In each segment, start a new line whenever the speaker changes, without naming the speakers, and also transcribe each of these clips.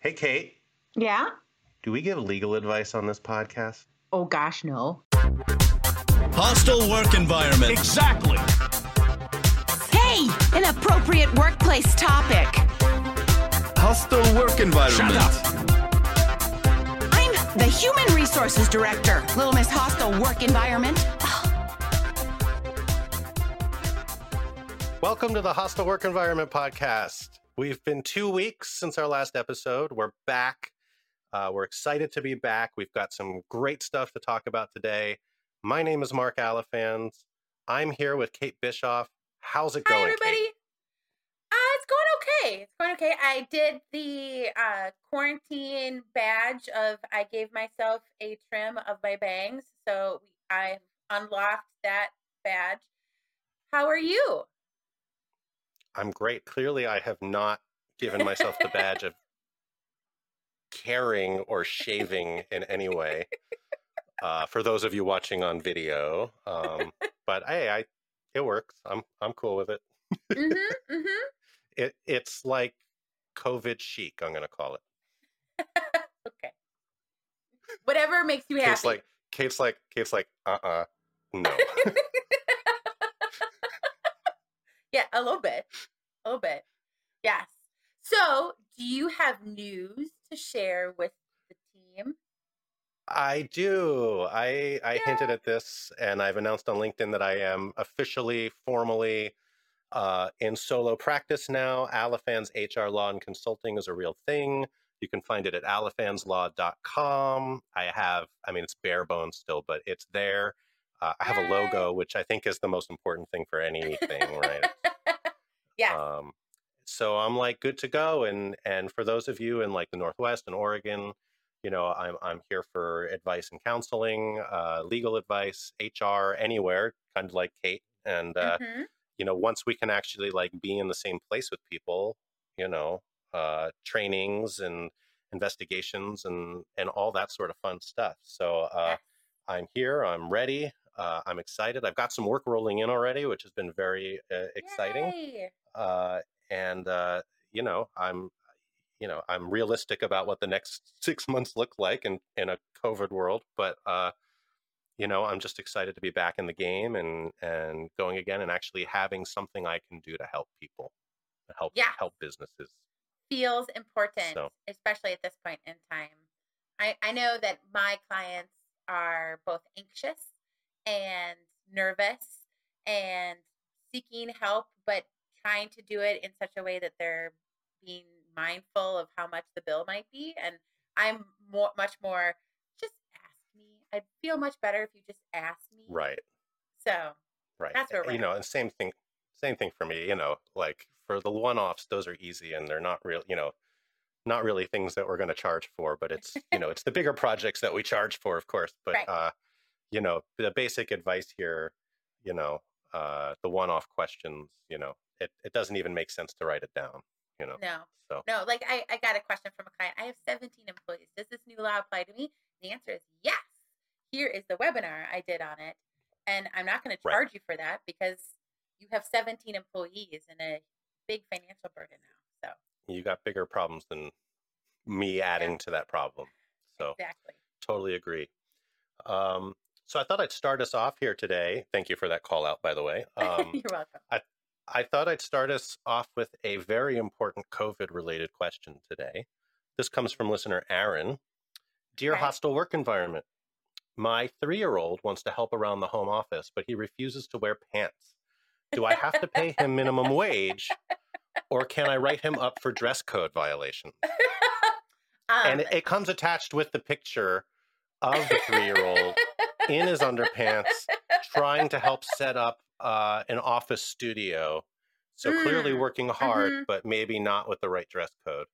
Hey, Kate,
Yeah?
do we give legal advice on this podcast?
Oh gosh, no.
Hostile work environment.
Exactly.
Hey, an appropriate workplace topic.
Hostile work environment.
Shut
I'm the Human Resources Director, Little Miss Hostile Work Environment.
Welcome to the Hostile Work Environment Podcast. We've been two weeks since our last episode. We're back. Uh, we're excited to be back. We've got some great stuff to talk about today. My name is Mark Alifans. I'm here with Kate Bischoff. How's it
Hi,
going,
everybody. Uh, it's going okay. It's going okay. I did the uh, quarantine badge of I gave myself a trim of my bangs, so I unlocked that badge. How are you?
I'm great. Clearly, I have not given myself the badge of caring or shaving in any way. Uh, for those of you watching on video, um, but hey, I it works. I'm I'm cool with it.
hmm hmm
It it's like COVID chic. I'm gonna call it.
Okay. Whatever makes you happy.
Kate's like Kate's like Kate's like uh uh no.
yeah, a little bit. A little bit. Yes. So, do you have news to share with the team?
I do. I I hinted at this, and I've announced on LinkedIn that I am officially, formally, uh, in solo practice now. Alifans HR Law and Consulting is a real thing. You can find it at alifanslaw.com. I have, I mean, it's bare bones still, but it's there. Uh, I have a logo, which I think is the most important thing for anything, right?
yeah.
Um, so I'm like good to go. And and for those of you in like the Northwest and Oregon, you know, I'm I'm here for advice and counseling, uh, legal advice, HR, anywhere, kind of like Kate. And uh,
Mhm.
you know, once we can actually like be in the same place with people, you know, uh, trainings and investigations and and all that sort of fun stuff. So uh, I'm here. I'm ready. Uh, I'm excited. I've got some work rolling in already, which has been very uh, exciting uh, and uh, you know i'm you know i'm realistic about what the next six months look like in in a covid world but uh, you know i'm just excited to be back in the game and and going again and actually having something i can do to help people to help
Yeah.
help businesses
feels important,
So-
especially at this point in time. I, I know that my clients are both anxious and nervous and seeking help, but trying to do it in such a way that they're being mindful of how much the bill might be. And I'm more, much more, just ask me. I'd feel much better if you just asked me.
right
So,
right
That's where we're
you
at.
know and same thing same thing for me you know like for the one-offs those are easy and they're not real you know not really things that we're going to charge for but it's you know it's the bigger projects that we charge for of course but
Right.
uh you know the basic advice here you know uh the one-off questions you know it, it doesn't even make sense to write it down you know
no.
so
No, like I, I got a question from a client. I have 17 employees. Does this new law apply to me? The answer is yes. Here is the webinar I did on it. And I'm not going to
Right.
charge you for that because you have 17 employees and a big financial burden now. So,
you got bigger problems than me adding to that problem so
exactly.
totally agree um so i thought i'd start us off here today thank you for that call out by the way um
You're welcome.
I thought I'd start us off with a very important COVID related question today. This comes from listener Aaron. Dear
Okay.
hostile work environment, my three year old wants to help around the home office, but he refuses to wear pants. Do I have to pay him minimum wage or can I write him up for dress code violation?
Um,
And it, it comes attached with the picture of the three year old in his underpants trying to help set up uh, an office studio. So clearly
Mm,
working hard,
mhm.
but maybe not with the right dress code.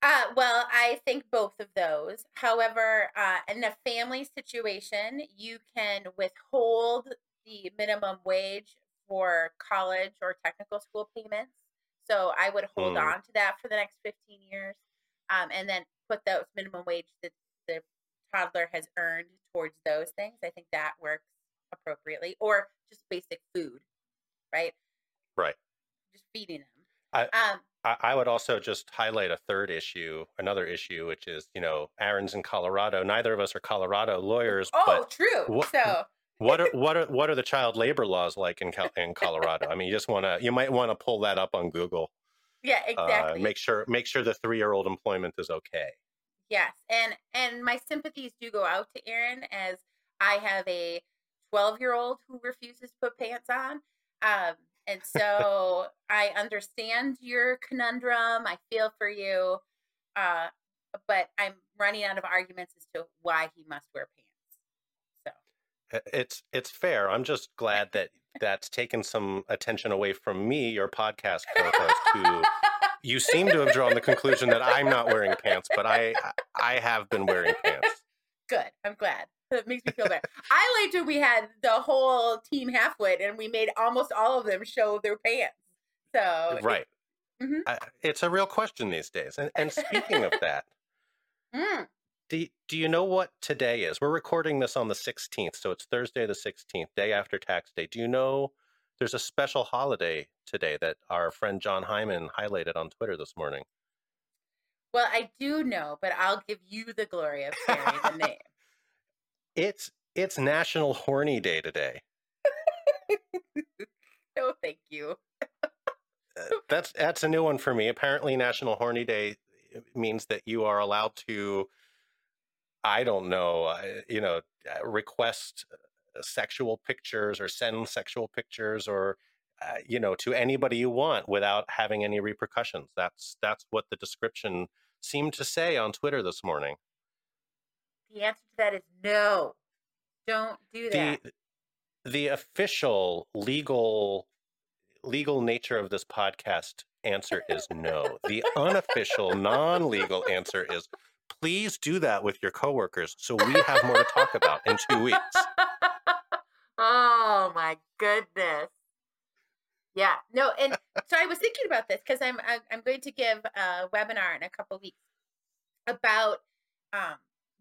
Uh, well, I think both of those. However, uh, in a family situation, you can withhold the minimum wage for college or technical school payments. So I would hold
Hmm.
on to that for the next 15 years um, and then put those minimum wage that the toddler has earned towards those things. I think that works appropriately. Or just basic food, right?
Right.
Just feeding them.
I-
um,
I, I would also just highlight a third issue, another issue, which is you know Aaron's in Colorado. Neither of us are Colorado lawyers,
oh,
but
true.
what-
so
what are what are what are the child labor laws like in Cal- in Colorado? I mean, you just want to you might want to pull that up on Google.
yeah,
Uh,
exactly.
make sure make sure the three year old employment is okay.
Yes, and and my sympathies do go out to Aaron as I have a 12 year old who refuses to put pants on. Um, and so I understand your conundrum. I feel for you, uh, but I'm running out of arguments as to why he must wear pants. So
It's it's fair. I'm just glad that that's taken some attention away from me, your podcast co-host, who you seem to have drawn the conclusion that I'm not wearing pants, but I I have been wearing pants.
good. I'm glad. It makes me feel better. I liked when we had the whole team halfwit and we made almost all of them show their pants. So it-
Right.
Mhm.
I- it's a real question these days. And, and speaking of that,
Mm.
do, do you know what today is? We're recording this on the 16th, so it's Thursday the 16th, day after tax day. Do you know there's a special holiday today that our friend Jon Hyman highlighted on Twitter this morning?
Well, I do know, but I'll give you the glory of sharing the name.
It's it's National Horny Day today.
No, thank you.
Uh, That's that's a new one for me. Apparently, National Horny Day uh, means that you are allowed to, I don't know, uh, you know, request sexual pictures or send sexual pictures or, uh, you know, to anybody you want without having any repercussions. That's that's what the description seemed to say on Twitter this morning.
The answer to that is no. Don't do that.
the the official legal legal nature of this podcast answer is no. The unofficial non-legal answer is please do that with your coworkers so we have more to talk about in 2 weeks.
oh my goodness. Yeah. No, and so I was thinking about this because I'm I'm I'm going to give a webinar in a couple weeks about um,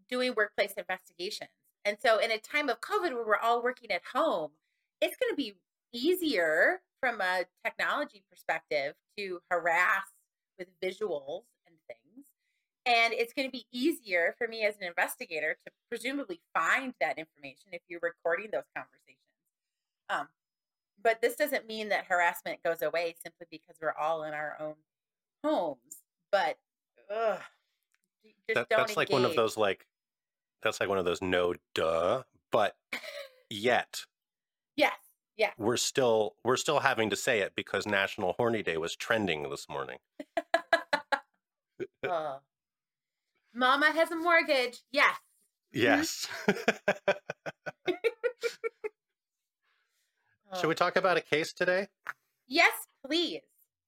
doing workplace investigations. And so, in a time of COVID where we're all working at home, it's going to be easier from a technology perspective to harass with visuals and things. And it's going to be easier for me as an investigator to presumably find that information if you're recording those conversations. Um, but this doesn't mean that harassment goes away simply because we're all in our own homes. But ugh, just
That,
don't
that's like one of those like that's like one of those no duh, but yet
Yes, Yeah.
we're still we're still having to say it because National Horny Day was trending this morning.
Mama has a mortgage. Yes. Mm-hmm.
Yes. Should we talk about a case today?
Yes, please.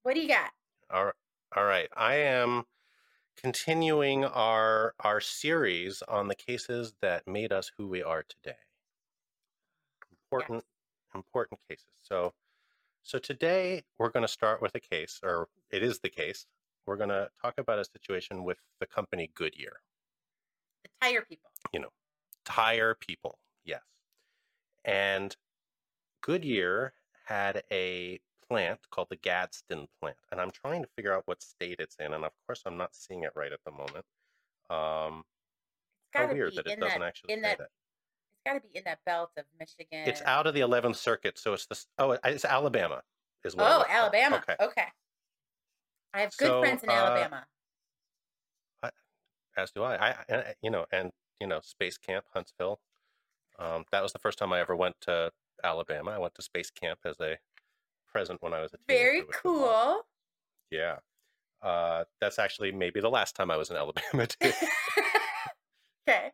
What do you got?
All right. All right. I am continuing our our series on the cases that made us who we are today. Important important cases. So so today we're going to start with a case or it is the case. We're going to talk about a situation with the company Goodyear.
The tire people.
You know, tire people. Yes. And Goodyear had a plant called the Gadsden plant. And I'm trying to figure out what state it's in. And of course, I'm not seeing it right at the moment. Um,
It's
how weird
be
that it
in
doesn't
that.
actually
in
say
that.
that.
It's got to be in that belt of Michigan.
It's out of the 11th Circuit. So it's this. Oh, it's Alabama, is what.
Oh. Alabama.
Okay.
Okay. I have good
So,
friends in
uh,
Alabama.
As do I. I, and, uh, you know, and, you know, Space Camp, Huntsville. Um, that was the first time I ever went to Alabama. I went to Space Camp as a present when I was a teenager.
Very
with the mom.
cool.
Yeah. Uh, that's actually maybe the last time I was in Alabama too.
okay.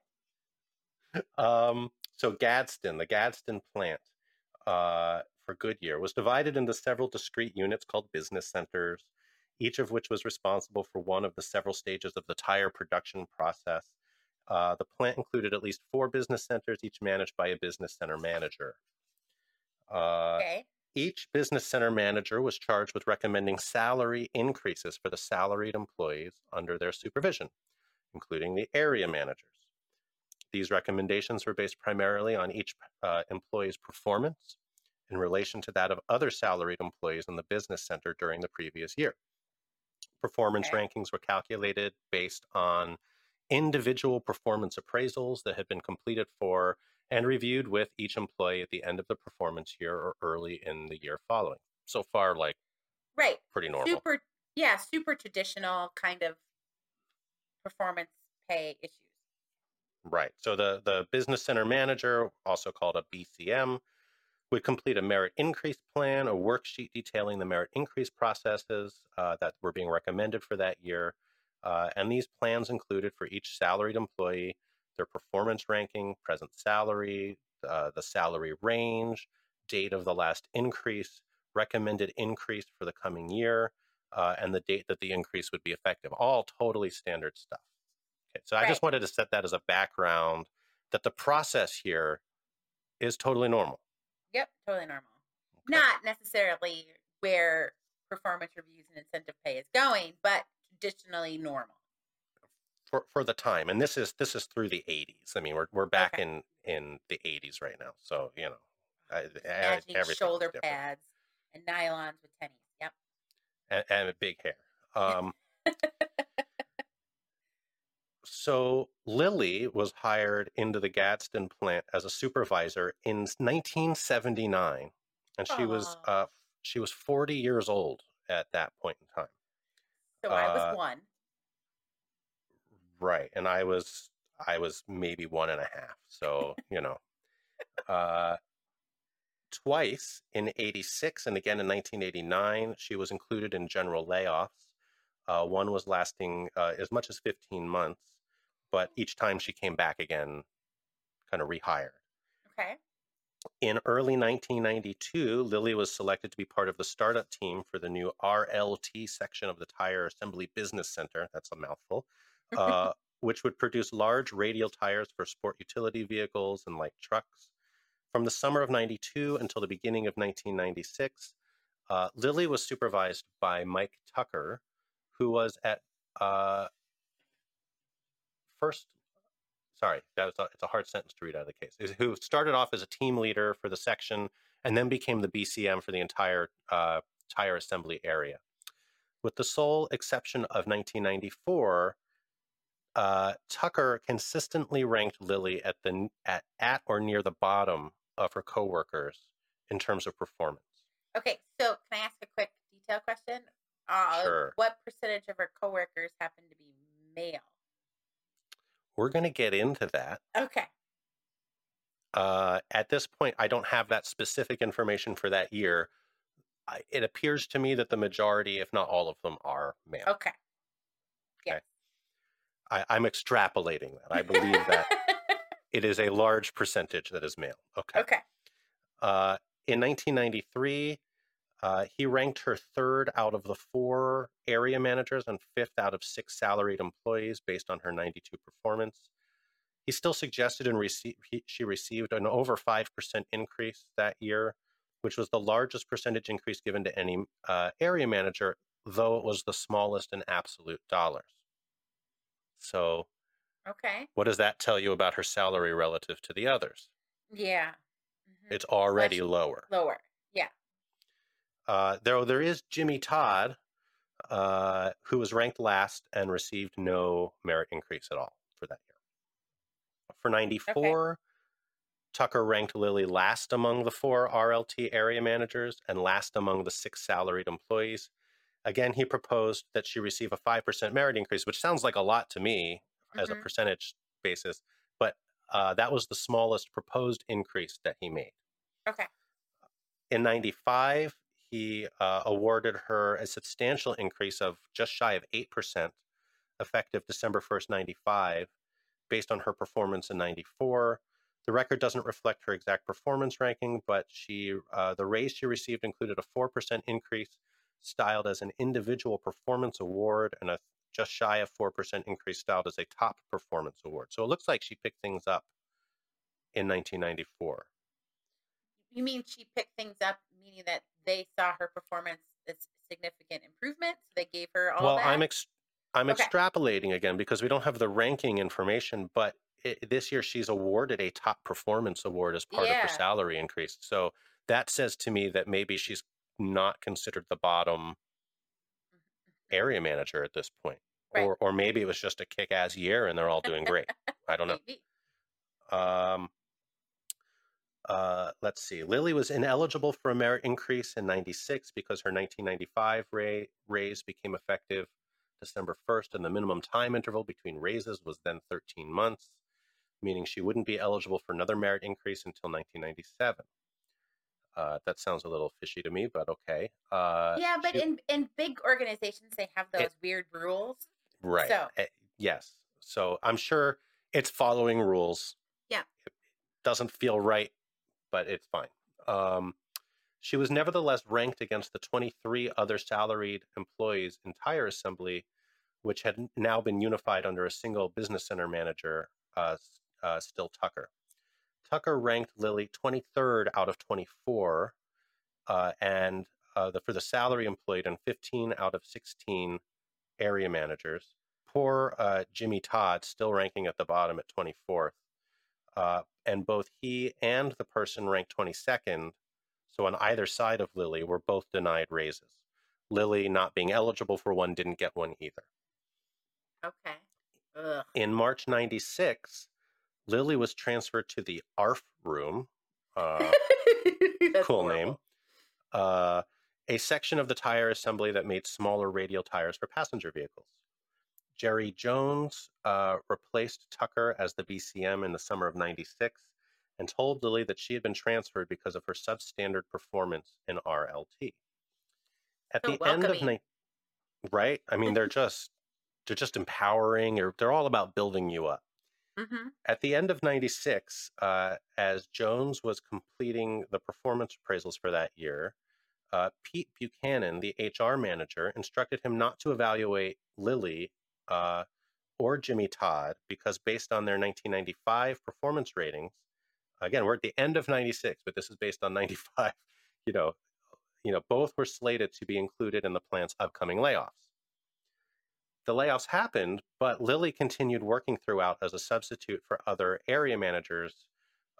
um, so Gadsden, the Gadsden plant uh, for Goodyear was divided into several discrete units called business centers, each of which was responsible for one of the several stages of the tire production process. Uh, the plant included at least four business centers, each managed by a business center manager. Uh,
Okay.
Each business center manager was charged with recommending salary increases for the salaried employees under their supervision, including the area managers. These recommendations were based primarily on each uh, employee's performance, in relation to that of other salaried employees in the business center during the previous year. Performance
Okay.
rankings were calculated based on individual performance appraisals that had been completed for and reviewed with each employee at the end of the performance year or early in the year following. So far, like
Right.
pretty normal.
Super, yeah, super traditional kind of performance pay issues.
Right. So the the business center manager, also called a BCM, would complete a merit increase plan, a worksheet detailing the merit increase processes uh, that were being recommended for that year. Uh, and these plans included for each salaried employee their performance ranking, present salary, uh, the salary range, date of the last increase, recommended increase for the coming year, uh, and the date that the increase would be effective. All totally standard stuff. Okay, so I just wanted to set that as a background that the process here is totally normal.
Yep, totally normal.
Okay.
Not necessarily where performance reviews and incentive pay is going, but traditionally normal.
For for the time and this is this is through the 80s i mean we're we're back
Okay.
in in the 80s right now so you know I, I-
shoulder pads and nylons with tennies. Yep.
and, and a big hair um so lily was hired into the gadsden plant as a supervisor in 1979 and she was uh she was 40 years old at that point in time
So I
Uh,
was one.
Right. And I was I was maybe one and a half. So, you know. Uh twice in 86 and again in 1989, she was included in general layoffs. Uh, one was lasting uh, as much as 15 months, but each time she came back again, kind of rehired.
Okay.
In early 1992, Lily was selected to be part of the startup team for the new RLT section of the Tire Assembly Business Center. That's a mouthful. Uh, which would produce large radial tires for sport utility vehicles and light trucks. From the summer of 92 until the beginning of 1996, uh, Lily was supervised by Mike Tucker, who was at uh, first sorry, that was a, it's a hard sentence to read out of the case. is- Who started off as a team leader for the section and then became the BCM for the entire uh, tire assembly area. With the sole exception of 1994, uh, Tucker consistently ranked Lily at the at at or near the bottom of her coworkers in terms of performance.
Okay. So can I ask a quick detail question? Uh,
Sure.
What percentage of our coworkers happen to be male?
We're going to get into that.
Okay.
Uh, at this point, I don't have that specific information for that year. I, it appears to me that the majority, if not all of them, are male.
Okay.
I, I'm extrapolating that. I believe that it is a large percentage that is male. Okay.
okay.
Uh, in 1993, uh, he ranked her third out of the four area managers and fifth out of six salaried employees based on her 92 performance. He still suggested and received, he, she received an over 5% increase that year, which was the largest percentage increase given to any uh, area manager, though it was the smallest in absolute dollars. So,
Okay.
what does that tell you about her salary relative to the others?
Yeah. Mhm.
It's already
Much
lower.
lower. Yeah.
Uh, there, there is Jimmy Todd, uh, who was ranked last and received no merit increase at all for that year. For 94, Tucker ranked Lily last among the four RLT area managers and last among the six salaried employees. Again, he proposed that she receive a 5% merit increase, which sounds like a lot to me as a
Mhm.
percentage basis, but uh, that was the smallest proposed increase that he made.
Okay.
In 95, he uh, awarded her a substantial increase of just shy of 8%, effective December 1st, 95, based on her performance in 94. The record doesn't reflect her exact performance ranking, but she uh, the raise she received included a 4% increase, styled as an individual performance award, and a just shy of 4% increase styled as a top performance award. So it looks like she picked things up in 1994.
You mean she picked things up, meaning that they saw her performance as significant improvement, so they gave her all
well,
that?
I'm ex- I'm
Okay.
extrapolating again because we don't have the ranking information, but it, this year she's awarded a top performance award as part of her salary increase. So that says to me that maybe she's not considered the bottom area manager at this point.
Right.
Or, or maybe it was just a kick ass year and they're all doing great. I don't know.
Maybe.
Um, uh, let's see. Lily was ineligible for a merit increase in 96 because her 1995 ra- raise became effective December 1st, and the minimum time interval between raises was then 13 months, meaning she wouldn't be eligible for another merit increase until 1997. Uh, that sounds a little fishy to me, but okay. Uh,
yeah, but
she-
in in big organizations, they have those weird rules.
Right.
So-
Eh, yes. So I'm sure it's following rules.
Yeah.
It doesn't feel right, but it's fine. Um, she was nevertheless ranked against the 23 other salaried employees in Tire Assembly, which had now been unified under a single business center manager, uh, uh, Still Tucker. Tucker ranked Lily 23rd out of 24, uh, and uh, the, for the salary employed, in 15 out of 16 area managers. Poor uh, Jimmy Todd still ranking at the bottom at 24th. Uh, and both he and the person ranked 22nd, so on either side of Lily, were both denied raises. Lily, not being eligible for one, didn't get one either.
Okay. Ugh.
In March 96, Lily was transferred to the ARF room. Uh, cool
horrible.
name. Uh, a section of the tire assembly that made smaller radial tires for passenger vehicles. Jerry Jones uh, replaced Tucker as the BCM in the summer of 96 and told Lily that she had been transferred because of her substandard performance in RLT. At
So
the end of
welcoming.
night, right? I mean, they're just they're just empowering, or they're all about building you up
Mhm.
at the end of 96 uh, as jones was completing the performance appraisals for that year uh, pete buchanan the hr manager instructed him not to evaluate lily uh, or jimmy todd because based on their 1995 performance ratings again we're at the end of 96 but this is based on 95 you know you know both were slated to be included in the plant's upcoming layoffs the layoffs happened, but Lily continued working throughout as a substitute for other area managers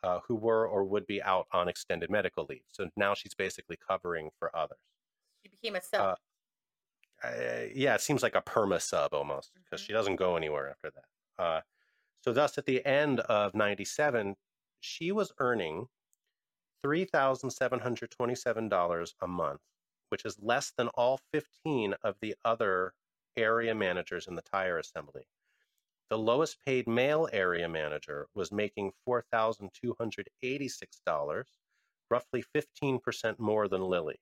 uh, who were or would be out on extended medical leave. So now she's basically covering for others.
She became a sub.
Uh, Uh, yeah, it seems like a perma sub almost because
Mhm.
she doesn't go anywhere after that. Uh, so, thus, at the end of 97, she was earning $3,727 a month, which is less than all 15 of the other area managers in the tire assembly. The lowest paid male area manager was making $4,286, roughly 15% more than Lily.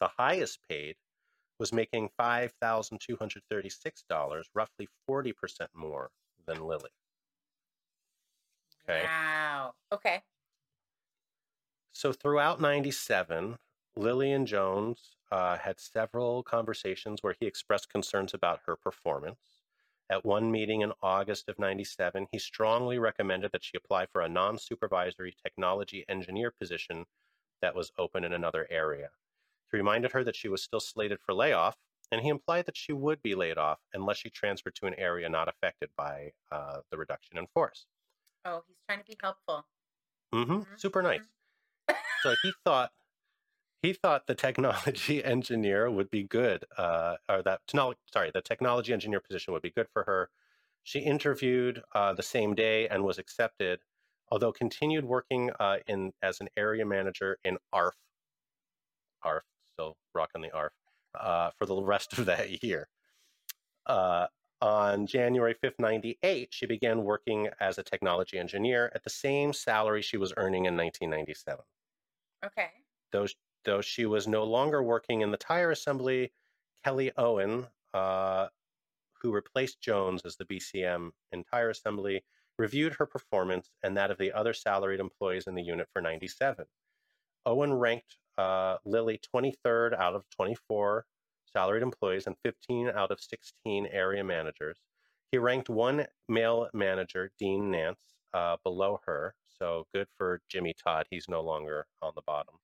The highest paid was making $5,236, roughly 40% more than Lily. Okay.
Wow. Okay.
So throughout 97, Lillian Jones uh, had several conversations where he expressed concerns about her performance. At one meeting in August of 97, he strongly recommended that she apply for a non supervisory technology engineer position that was open in another area. He reminded her that she was still slated for layoff, and he implied that she would be laid off unless she transferred to an area not affected by uh, the reduction in force.
Oh, he's trying to be helpful.
hmm
Mhm,
Super nice. so he thought he thought the technology engineer would be good, uh, or that sorry, the technology engineer position would be good for her. She interviewed uh, the same day and was accepted, although continued working uh, in as an area manager in ARF. ARF, so rocking the ARF uh, for the rest of that year. Uh, on January 5th, 98, she began working as a technology engineer at the same salary she was earning in 1997.
Okay.
Though, though she was no longer working in the tire assembly, Kelly Owen, uh, who replaced Jones as the BCM in tire assembly, reviewed her performance and that of the other salaried employees in the unit for 97. Owen ranked uh, Lily 23rd out of 24 salaried employees and 15 out of 16 area managers. He ranked one male manager, Dean Nance, uh, below her. So good for Jimmy Todd. He's no longer on the bottom,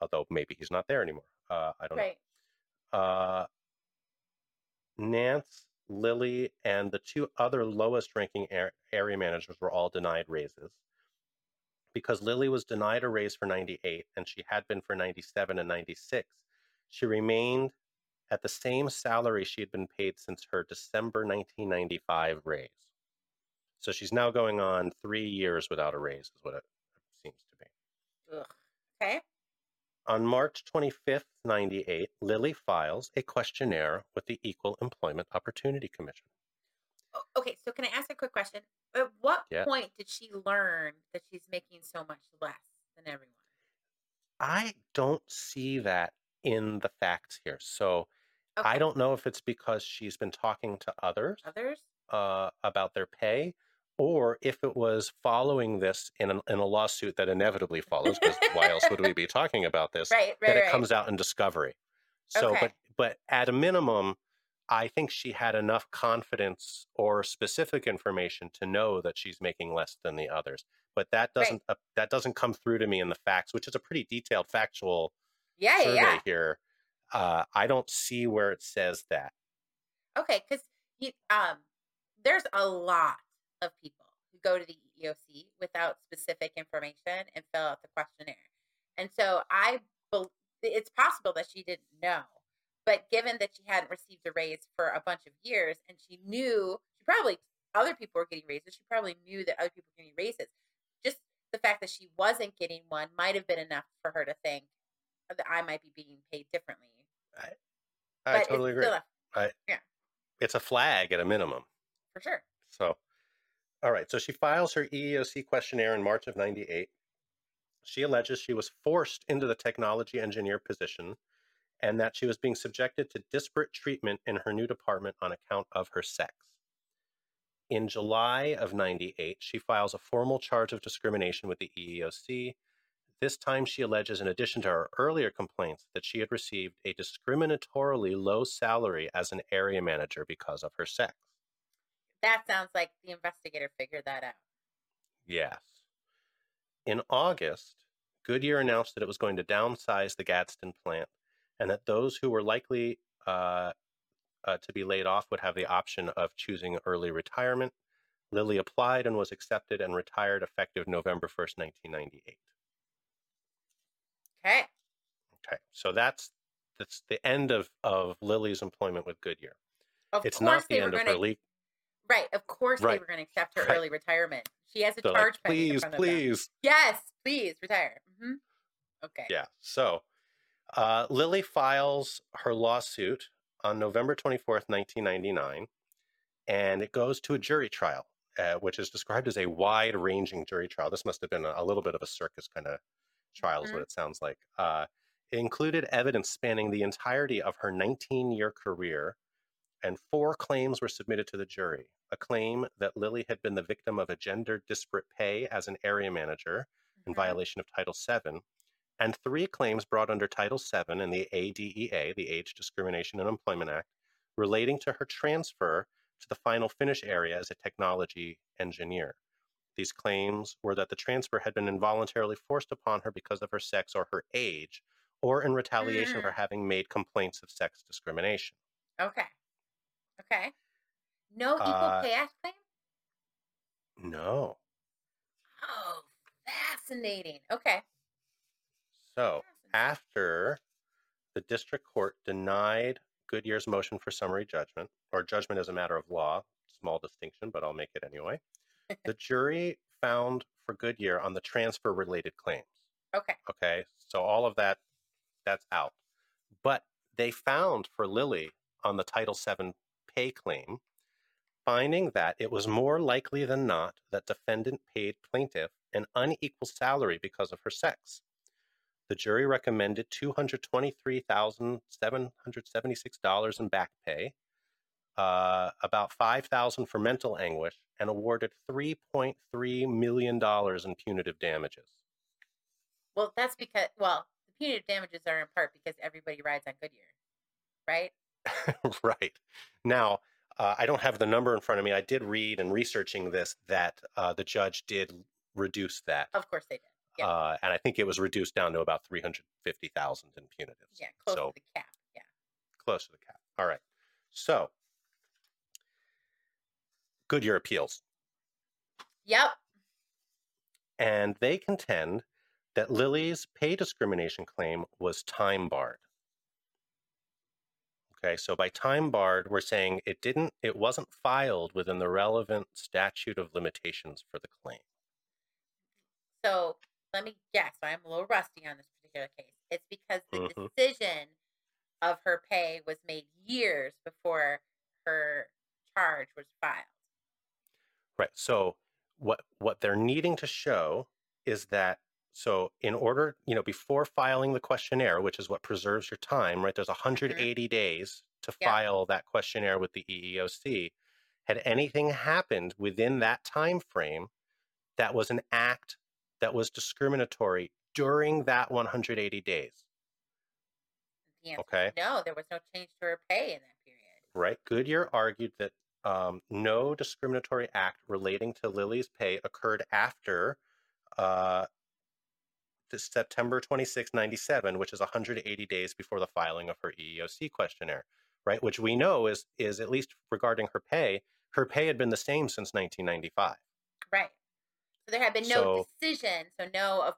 although maybe he's not there anymore. Uh, I don't
Right.
know. Uh, Nance, Lily, and the two other lowest ranking area managers were all denied raises because Lily was denied a raise for 98 and she had been for 97 and 96, she remained at the same salary she had been paid since her December 1995 raise. So she's now going on three years without a raise, is what it seems to be.
Ugh. Okay.
On March 25th, 98, Lily files a questionnaire with the Equal Employment Opportunity Commission.
Okay, so can I ask a quick question? At what
Yeah.
point did she learn that she's making so much less than everyone?
I don't see that in the facts here. So I don't know if it's because she's been talking to others
Others?
uh, about their pay or if it was following this in, an, in a lawsuit that inevitably follows, because why else would we be talking about this?
Right, right,
that it
right.
comes out in discovery. So,
Okay.
but but at a minimum, I think she had enough confidence or specific information to know that she's making less than the others. But that doesn't uh, that doesn't come through to me in the facts, which is a pretty detailed factual
yeah, yeah,
survey
yeah.
here. Uh, I don't see where it says that.
Okay, because um, there's a lot of people who go to the EEOC without specific information and fill out the questionnaire, and so I bel it's possible that she didn't know, but given that she hadn't received a raise for a bunch of years, and she knew she probably other people were getting raises, she probably knew that other people were getting raises. Just the fact that she wasn't getting one might have been enough for her to think that I might be being paid differently.
Right.
I
totally agree.
A,
It's a flag at a minimum.
for sure.
So, all right. So she files her EEOC questionnaire in March of 98. She alleges she was forced into the technology engineer position and that she was being subjected to disparate treatment in her new department on account of her sex. In July of 98, she files a formal charge of discrimination with the EEOC. This time, she alleges, in addition to her earlier complaints, that she had received a discriminatorily low salary as an area manager because of her sex.
That sounds like the investigator figured that out.
Yes. In August, Goodyear announced that it was going to downsize the Gadsden plant and that those who were likely uh, uh, to be laid off would have the option of choosing early retirement. Lilly applied and was accepted and retired effective November 1st, 1998.
Okay.
Okay, so that's that's the end of, of Lily's employment with Goodyear.
Of
It's
course
not
they
the
were
end of her legal.
Right. Of course they were going to accept her
Right.
early retirement. She has a charge
like, please, please.
Yes, please retire. hmm Okay.
Yeah. So uh, Lily files her lawsuit on November 24th, 1999, and it goes to a jury trial, uh, which is described as a wide ranging jury trial. This must have been a, a little bit of a circus kind of trial, is
Mhm.
what it sounds like. Uh, it included evidence spanning the entirety of her 19 year career, and four claims were submitted to the jury. A claim that Lily had been the victim of a gender disparate pay as an area manager in
Mhm.
violation of Title VII, and three claims brought under Title VII and the ADEA, the Age Discrimination and Employment Act, relating to her transfer to the final finish area as a technology engineer. These claims were that the transfer had been involuntarily forced upon her because of her sex or her age, or in retaliation for
Mm.
having made complaints of sex discrimination.
Okay. Okay. No equal
Uh,
pay act claim?
No.
Oh, fascinating. Okay.
So after the district court denied Goodyear's motion for summary judgment, or judgment as a matter of law, small distinction, but I'll make it anyway, the jury found for Goodyear on the transfer related claims.
Okay.
Okay. So all of that, that's out. But they found for Lily on the Title VII pay claim, finding that it was more likely than not that defendant paid plaintiff an unequal salary because of her sex. The jury recommended $223,776 in back pay, uh, about 5,000 for mental anguish, and awarded $3.3 million in punitive damages.
Well, that's because, well, the punitive damages are in part because everybody rides on Goodyear, right?
right. Now, uh, I don't have the number in front of me. I did read in researching this that uh, the judge did reduce that.
Of course they did. Yeah.
Uh, and I think it was reduced down to about 350,000 in punitives.
Yeah, close
so
to the cap. Yeah.
close to the cap. All right. So, Goodyear appeals.
Yep.
and they contend that Lily's pay discrimination claim was time barred. Okay, so by time barred, we're saying it didn't, it wasn't filed within the relevant statute of limitations for the claim.
So let me guess. I'm a little rusty on this particular case. It's because the
Mhm.
decision of her pay was made years before her charge was filed.
Right. So what what they're needing to show is that so in order, you know, before filing the questionnaire, which is what preserves your time, right? There's 180 days to
Yeah.
file that questionnaire with the EEOC. Had anything happened within that time frame that was an act that was discriminatory during that 180 days, Okay.
no, there was no change to her pay in that period.
right? Goodyear argued that um, no discriminatory act relating to Lily's pay occurred after uh, September 26, 97, which is 180 days before the filing of her EEOC questionnaire, right? Which we know is is at least regarding her pay, her pay had been the same since 1995.
Right. So there had been no
So-
decision, so no of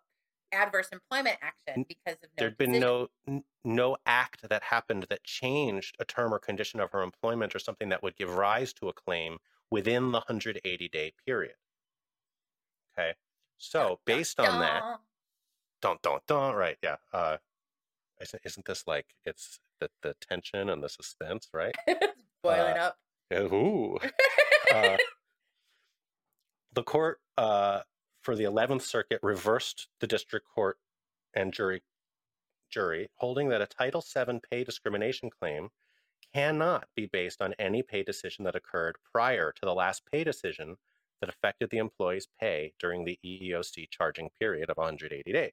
adverse employment action because of no
There'd been no n- no act that happened that changed a term or condition of her employment or something that would give rise to a claim within the 180 day period. Okay. So based on that, don't don't don't right yeah uh isn't, isn't this like it's the, the tension and the suspense right.
Boiling
Uh,
up.
Ooh. uh, the court uh for the 11th circuit reversed the district court and jury jury holding that a title VII pay discrimination claim cannot be based on any pay decision that occurred prior to the last pay decision that affected the employee's pay during the EEOC charging period of 180 days.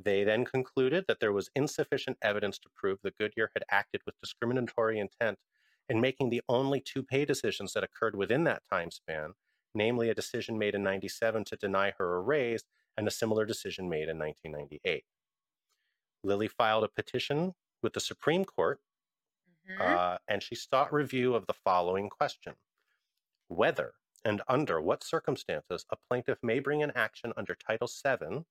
They then concluded that there was insufficient evidence to prove that Goodyear had acted with discriminatory intent in making the only two pay decisions that occurred within that time span, namely a decision made in 97 to deny her a raise and a similar decision made in 1998. Lilly filed a petition with the Supreme Court
Mhm.
uh, and she sought review of the following question Whether and under what circumstances a plaintiff may bring an action under Title VII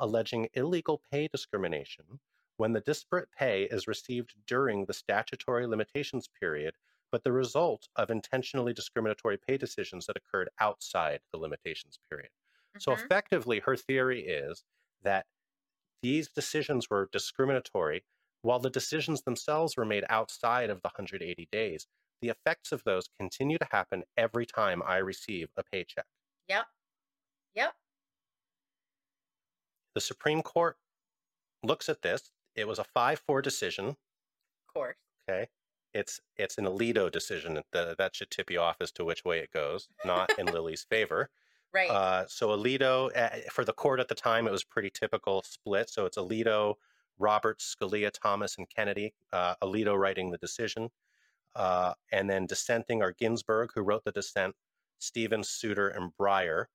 alleging illegal pay discrimination when the disparate pay is received during the statutory limitations period, but the result of intentionally discriminatory pay decisions that occurred outside the limitations period. So
Mhm.
effectively, her theory is that these decisions were discriminatory while the decisions themselves were made outside of the 180 days. The effects of those continue to happen every time I receive a paycheck.
Yep. Yep.
The Supreme Court looks at this. It was a 5 4 decision.
Of course.
Okay. It's it's an Alito decision. That, that should tip you off as to which way it goes, not in Lily's favor.
Right.
Uh, so Alito, uh, for the court at the time, it was pretty typical split. So it's Alito, Roberts, Scalia, Thomas, and Kennedy. Uh, Alito writing the decision, uh, and then dissenting are Ginsburg, who wrote the dissent, Stevens, Souter, and Breyer.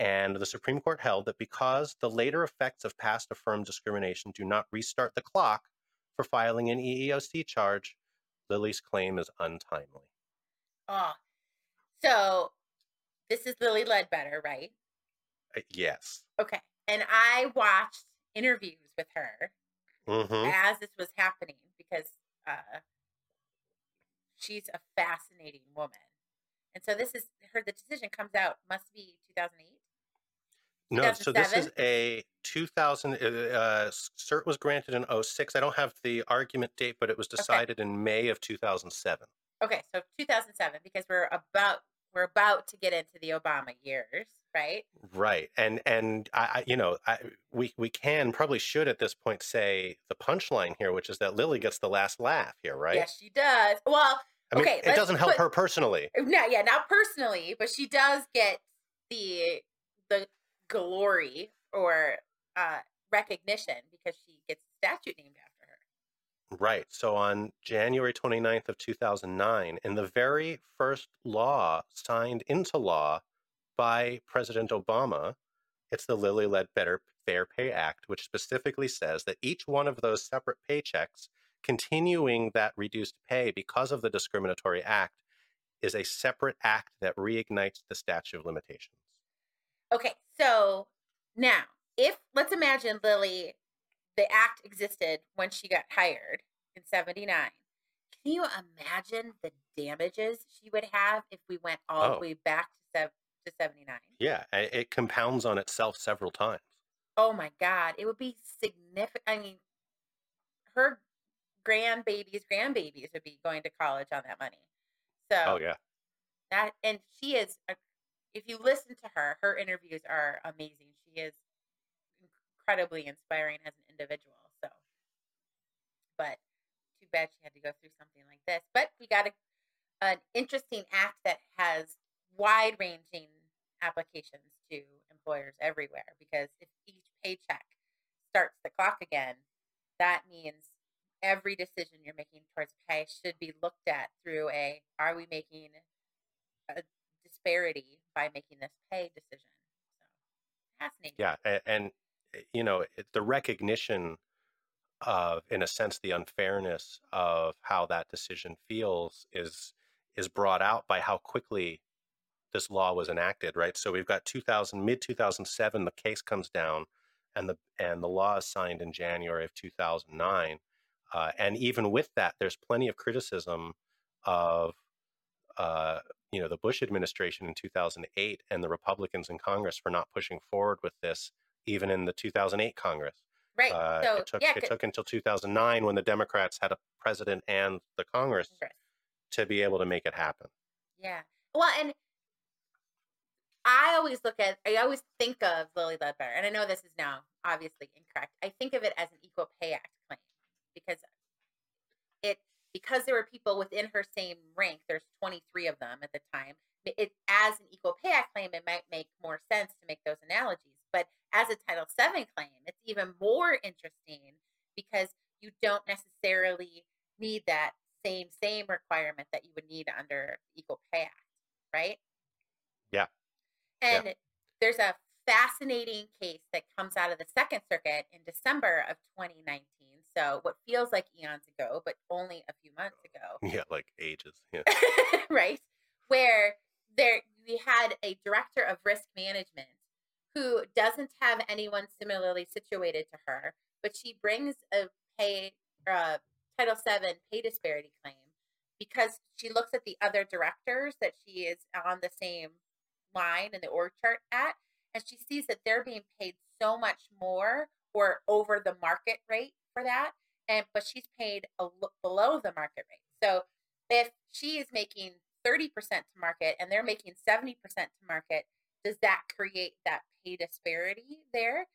And the Supreme Court held that because the later effects of past affirmed discrimination do not restart the clock for filing an EEOC charge, Lily's claim is untimely.
oh. So this is Lilly Ledbetter, right?
Uh, yes.
Okay. And I watched interviews with her
hmm
as this was happening because uh, she's a fascinating woman. And so this is her. The decision comes out must be 2008.
No, so this is a 2000. Uh, uh, cert was granted in 06. I don't have the argument date, but it was decided in May of 2007.
Okay, so 2007 because we're about we're about to get into the Obama years, right?
Right, and and I, I you know, I, we we can probably should at this point say the punchline here, which is that Lily gets the last laugh here, right?
Yes, she does. Well,
I mean,
okay,
it doesn't help
put-
her personally.
no, yeah, not personally, but she does get the the glory or uh recognition because she gets a statute named after her.
Right. So on January 29th of 2009, in the very first law signed into law by President Obama, it's the Lilly Ledbetter Fair Pay Act, which specifically says that each one of those separate paychecks continuing that reduced pay because of the discriminatory act is a separate act that reignites the statute of limitations.
Okay, So now, if let's imagine Lily, the act existed when she got hired in 79. Can you imagine the damages she would have if we went all
Oh.
the way back to, sev- to 79?
Yeah, it compounds on itself several times.
Oh my God. It would be significant. I mean, her grandbabies, grandbabies would be going to college on that money. So
Oh yeah.
that, and she is, a, if you listen to her, her interviews are amazing. She is incredibly inspiring as an individual. So, but too bad she had to go through something like this. But we got a, an interesting act that has wide ranging applications to employers everywhere because if each paycheck starts the clock again, that means every decision you're making towards pay should be looked at through a are we making a disparity by making this pay decision? So fascinating.
Yeah, and, and eh, you know the recognition of, in a sense, the unfairness of how that decision feels is is brought out by how quickly this law was enacted. Right. So we've got 2000 mid 2007. The case comes down, and the and the law is signed in January of 2009. Uh, and even with that, there's plenty of criticism of uh, you know the Bush administration in 2008 and the Republicans in Congress for not pushing forward with this, even in the 2008 Congress.
Right.
Uh,
so
it took
yeah,
it took until 2009 when the Democrats had a president and the Congress
Congress.
to be able to make it happen.
Yeah. Well, and I always look at, I always think of Lilly Ledbetter, and I know this is now obviously incorrect. I think of it as an Equal Pay Act claim because it, because there were people within her same rank, there's 23 of them at the time. It, as an Equal Pay Act claim, it might make more sense to make those analogies. But as a Title VII claim, it's even more interesting because you don't necessarily need that same same requirement that you would need under Equal Pay Act, right?
Yeah. Yeah.
And there's a fascinating case that comes out of the Second Circuit in December of 2019. So what feels like eons ago, but only a few months ago
Yeah, like ages. Yeah.
right? Where there we had a director of risk management who doesn't have anyone similarly situated to her, but she brings a pay uh, Title VII pay disparity claim because she looks at the other directors that she is on the same line in the org chart at, and she sees that they're being paid so much more or over the market rate for that, and but she's paid a below the market rate. So if she is making 30% to market and they're making 70% to market, does that create that pay disparity there?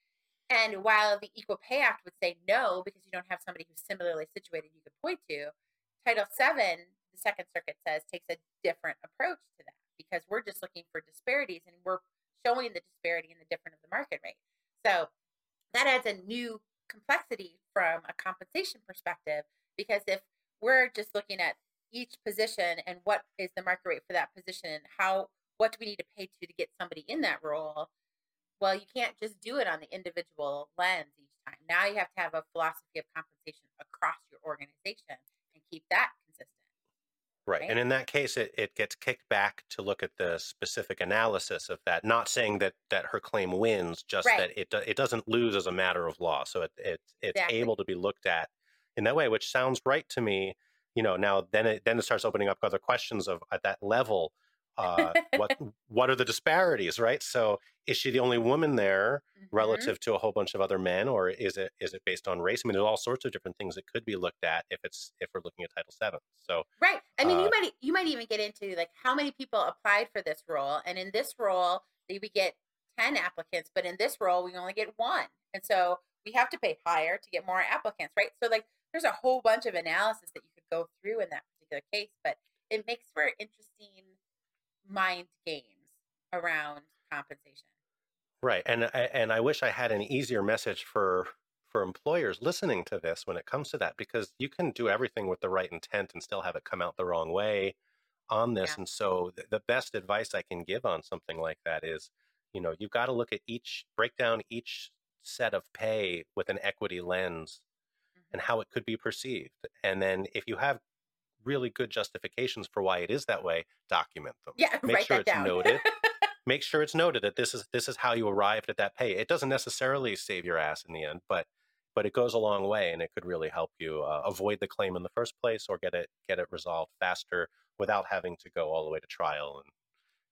And while the Equal Pay Act would say no, because you don't have somebody who's similarly situated you could point to, Title VII, the Second Circuit says, takes a different approach to that because we're just looking for disparities and we're showing the disparity in the different of the market rate. So that adds a new complexity from a compensation perspective because if we're just looking at each position and what is the market rate for that position how what do we need to pay to to get somebody in that role? Well you can't just do it on the individual lens each time. Now you have to have a philosophy of compensation across your organization and keep that
Right.
Right.
And in that case, it, it gets kicked back to look at the specific analysis of that, not saying that, that her claim wins, just
Right.
that it, do- it doesn't lose as a matter of law. So it, it, it's
Exactly.
able to be looked at in that way, which sounds right to me. You know, now then it, then it starts opening up other questions of at that level, uh, what what are the disparities, right? So is she the only woman there
Mhm.
relative to a whole bunch of other men, or is it is it based on race? I mean, there's all sorts of different things that could be looked at if it's if we're looking at Title VII. So
Right. I mean,
Uh,
you might you might even get into like how many people applied for this role, and in this role, they we get ten applicants, but in this role, we only get one, and so we have to pay higher to get more applicants, right? So like, there's a whole bunch of analysis that you could go through in that particular case, but it makes for interesting mind games around compensation.
Right, and I, and I wish I had an easier message for for employers listening to this when it comes to that, because you can do everything with the right intent and still have it come out the wrong way on this.
Yeah.
And so, th- the best advice I can give on something like that is, you know, you've got to look at each break down each set of pay with an equity lens mm-hmm. and how it could be perceived, and then if you have really good justifications for why it is that way, document them.
Yeah,
Make sure it's
down.
noted make sure it's noted that this is this is how you arrived at that pay. It doesn't necessarily save your ass in the end, but but it goes a long way, and it could really help you uh, avoid the claim in the first place or get it get it resolved faster without having to go all the way to trial and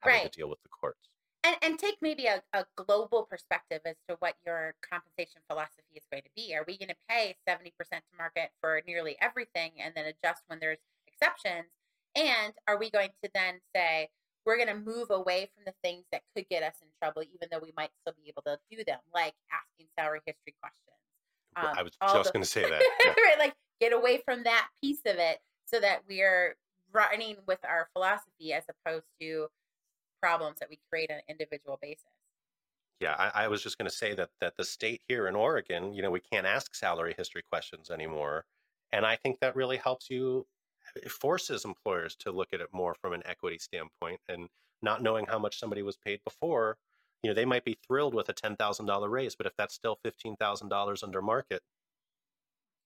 having
Right.
to deal with the courts.
and, and take maybe a, a global perspective as to what your compensation philosophy is going to be. Are we going to pay 70% to market for nearly everything and then adjust when there's exceptions? And are we going to then say, we're going to move away from the things that could get us in trouble, even though we might still be able to do them, like asking salary history questions? Um,
I was just going to say that. yeah.
right, like get away from that piece of it so that we're running with our philosophy as opposed to problems that we create on an individual basis.
Yeah, I, I was just going to say that that the state here in Oregon, you know, we can't ask salary history questions anymore, and I think that really helps you. It forces employers to look at it more from an equity standpoint, and not knowing how much somebody was paid before. You know, they might be thrilled with a ten thousand dollar raise, but if that's still fifteen thousand dollars under market,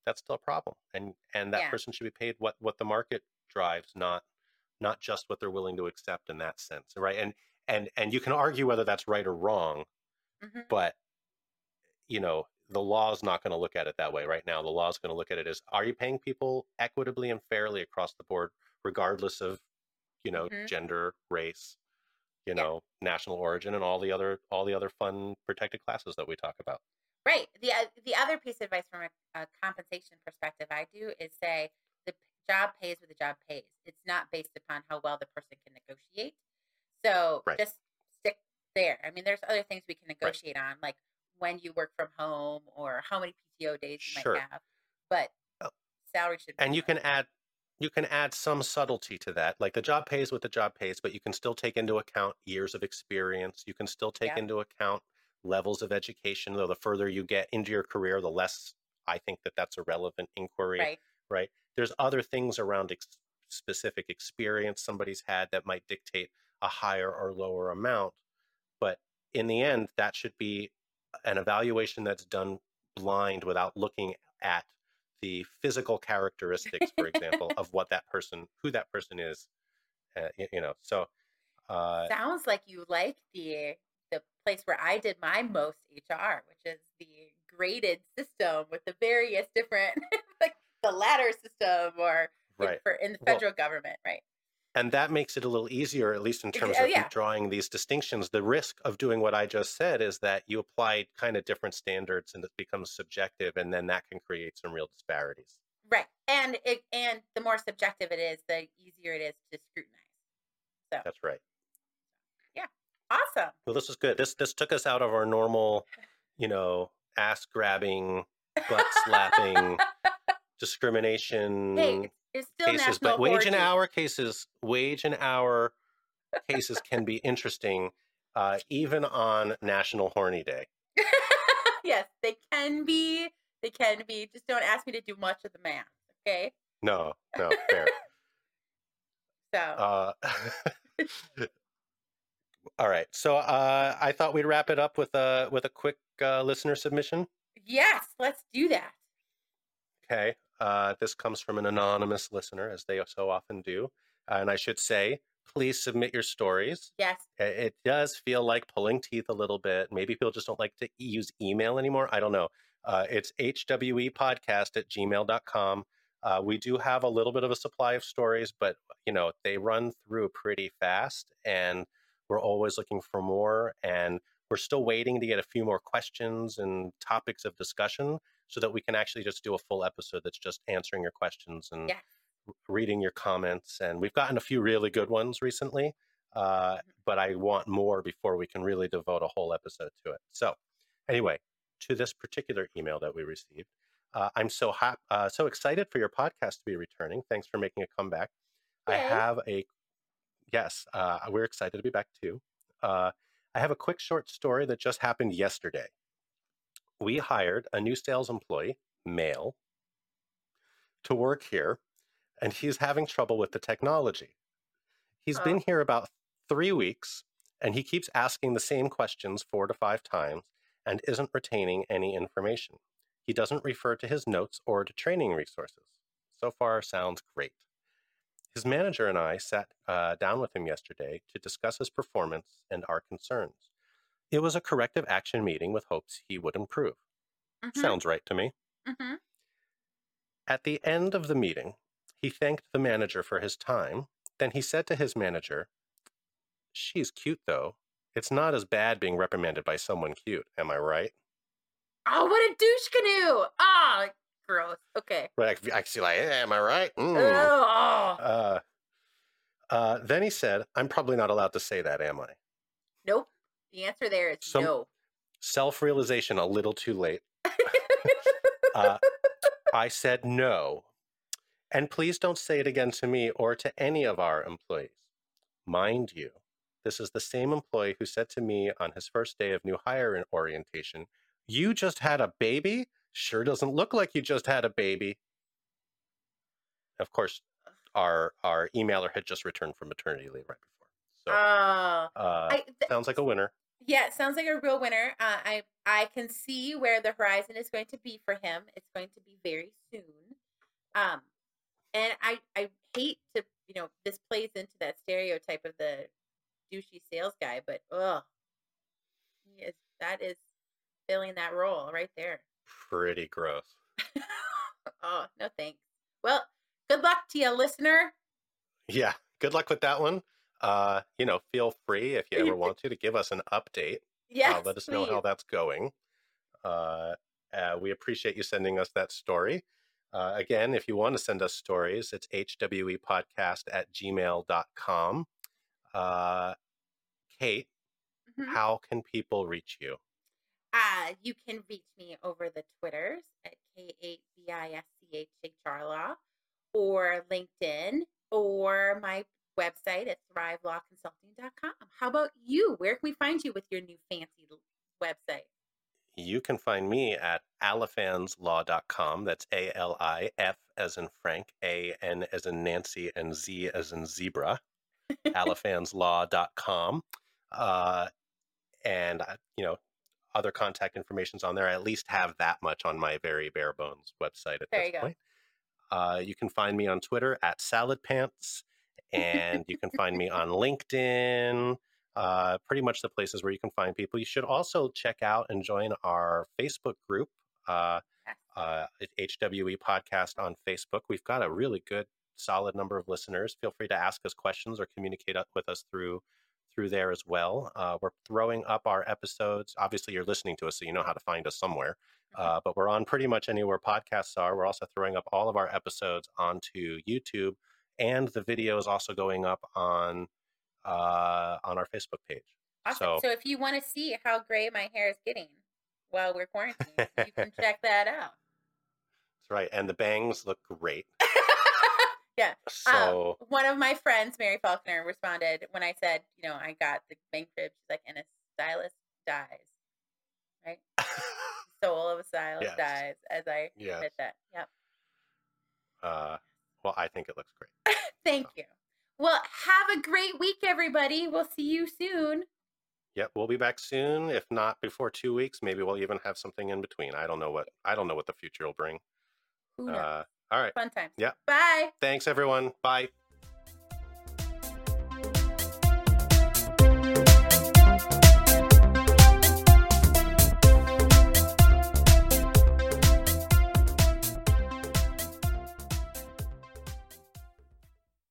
that's still a problem, and and that
Yeah.
person should be paid what what the market drives, not not just what they're willing to accept in that sense, right? And and and you can argue whether that's right or wrong
Mhm.
but you know the law is not going to look at it that way right now the law is going to look at it as are you paying people equitably and fairly across the board regardless of you know
Mhm.
gender race you
Yeah.
know national origin and all the other all the other fun protected classes that we talk about
Right. The uh, the other piece of advice from a, a compensation perspective I do is say the job pays what the job pays. It's not based upon how well the person can negotiate. So
Right.
just stick there. I mean, there's other things we can negotiate on, like when you work from home or how many PTO days you
Sure.
might have. But
Oh.
salary should. be
and you can add you can add some subtlety to that like the job pays what the job pays but you can still take into account years of experience you can still take
Yeah.
into account levels of education though the further you get into your career the less i think that that's a relevant inquiry
right.
right there's other things around ex- specific experience somebody's had that might dictate a higher or lower amount but in the end that should be an evaluation that's done blind without looking at the physical characteristics for example of what that person who that person is uh, y- you know so uh,
Sounds like you like the the place where I did my most HR, which is the graded system with the various different like the ladder system or in-
right
for in the
Well,
federal government, right?
And that makes it a little easier at least in terms
oh,
of
yeah.
drawing these distinctions the risk of doing what i just said is that you apply kind of different standards and it becomes subjective and then that can create some real disparities
Right. And it and the more subjective it is, the easier it is to scrutinize.
that's right Yeah.
Awesome.
well this is good this this took us out of our normal you know ass grabbing butt slapping discrimination
hey, it's, still
cases
national
but wage and hour cases wage and hour cases can be interesting uh, even on national horny day
yes, they can be. They can be. Just don't ask me to do much of the math. Okay.
no no fair
So
Uh, all right. So uh, I thought we'd wrap it up with a with a quick uh, listener submission.
yes, let's do that.
Okay. Uh, this comes from an anonymous listener, as they so often do. and I should say, please submit your stories.
Yes.
It does feel like pulling teeth a little bit. Maybe people just don't like to use email anymore. I don't know. Uh, it's hwepodcast at gmail.com. Uh, we do have a little bit of a supply of stories, but you know they run through pretty fast, and we're always looking for more. And we're still waiting to get a few more questions and topics of discussion, so that we can actually just do a full episode that's just answering your questions and
Yes.
r- reading your comments. And we've gotten a few really good ones recently, uh, but I want more before we can really devote a whole episode to it. So, anyway, to this particular email that we received. Uh, I'm so hot, uh, so excited for your podcast to be returning. Thanks for making a comeback. I have a yes, uh, we're excited to be back too. Uh, I have a quick short story that just happened yesterday. We hired a new sales employee, male, to work here, and he's having trouble with the technology. He's been
Oh.
here about three weeks, and he keeps asking the same questions four to five times and isn't retaining any information. He doesn't refer to his notes or to training resources. So far, sounds great. His manager and I sat uh, down with him yesterday to discuss his performance and our concerns. It was a corrective action meeting with hopes he would improve.
Mhm,
Sounds right to me.
mhm.
At the end of the meeting, he thanked the manager for his time. Then he said to his manager, She's cute, though. It's not as bad being reprimanded by someone cute. Am I right?
Oh, what a douche canoe! Ah, gross. Okay.
Right. I see, like, "Eh, am I right? Mm."
Oh,
Uh, uh, then he said, I'm probably not allowed to say that, am I?
nope. The answer there is
Some-
no.
Self realization a little too late. Uh, I said no. And please don't say it again to me or to any of our employees. Mind you, this is the same employee who said to me on his first day of new hire orientation, You just had a baby? Sure doesn't look like you just had a baby. Of course, our our emailer had just returned from maternity leave right before. So
Oh,
uh,
I, th-
sounds like a winner.
Yeah, it sounds like a real winner. Uh, I I can see where the horizon is going to be for him. It's going to be very soon. Um, and I I hate to you know this plays into that stereotype of the douchey sales guy, but ugh, he is that is filling that role right there.
Pretty gross.
oh no thanks. Well, good luck to you, listener.
Yeah. Good luck with that one. Uh, you know, feel free if you ever want to to give us an update.
Yeah,
uh, let us know how that's going. Uh, uh, we appreciate you sending us that story. Uh, again, if you want to send us stories, it's hwepodcast at gmail.com. Uh, Kate,
Mhm.
how can people reach you?
Uh, you can reach me over the Twitters at K8BISCH Law or LinkedIn or my website at thrivelawconsulting.com. How about you? Where can we find you with your new fancy website?
You can find me at alifanzlaw.com. That's A L I F as in Frank, A N as in Nancy, and Z as in zebra. alifanzlaw.com. Uh, and, uh, you know, other contact information's on there. I at least have that much on my very bare bones website at
There
this
you go.
point. Uh, you can find me on Twitter at Salad Pants, and you can find me on LinkedIn. Uh, pretty much the places where you can find people. You should also check out and join our Facebook group, uh, uh, HWE Podcast on Facebook. We've got a really good, solid number of listeners. Feel free to ask us questions or communicate with us through through there as well. Uh, we're throwing up our episodes. Obviously, you're listening to us, so you know how to find us somewhere. Uh, but we're on pretty much anywhere podcasts are. We're also throwing up all of our episodes onto YouTube, and the video is also going up on uh, on our Facebook page.
Awesome.
So-
So, if you want to see how gray my hair is getting while we're quarantined, you can check that out.
That's right, and the bangs look great.
yeah.
So
Um, one of my friends, Mary Faulkner, responded when I said, you know, I got the bank. She's like, and a stylist dies, right? Soul of a stylist
Yes.
dies as I
Yes.
hit that. Yep.
uh, well, I think it looks great.
Thank you. Well, have a great week, everybody. We'll see you soon.
Yep, we'll be back soon. If not before two weeks, maybe we'll even have something in between. I don't know what I don't know what the future will bring.
Who knows?
Uh, all right.
Fun times.
yeah.
Bye.
Thanks, everyone. Bye.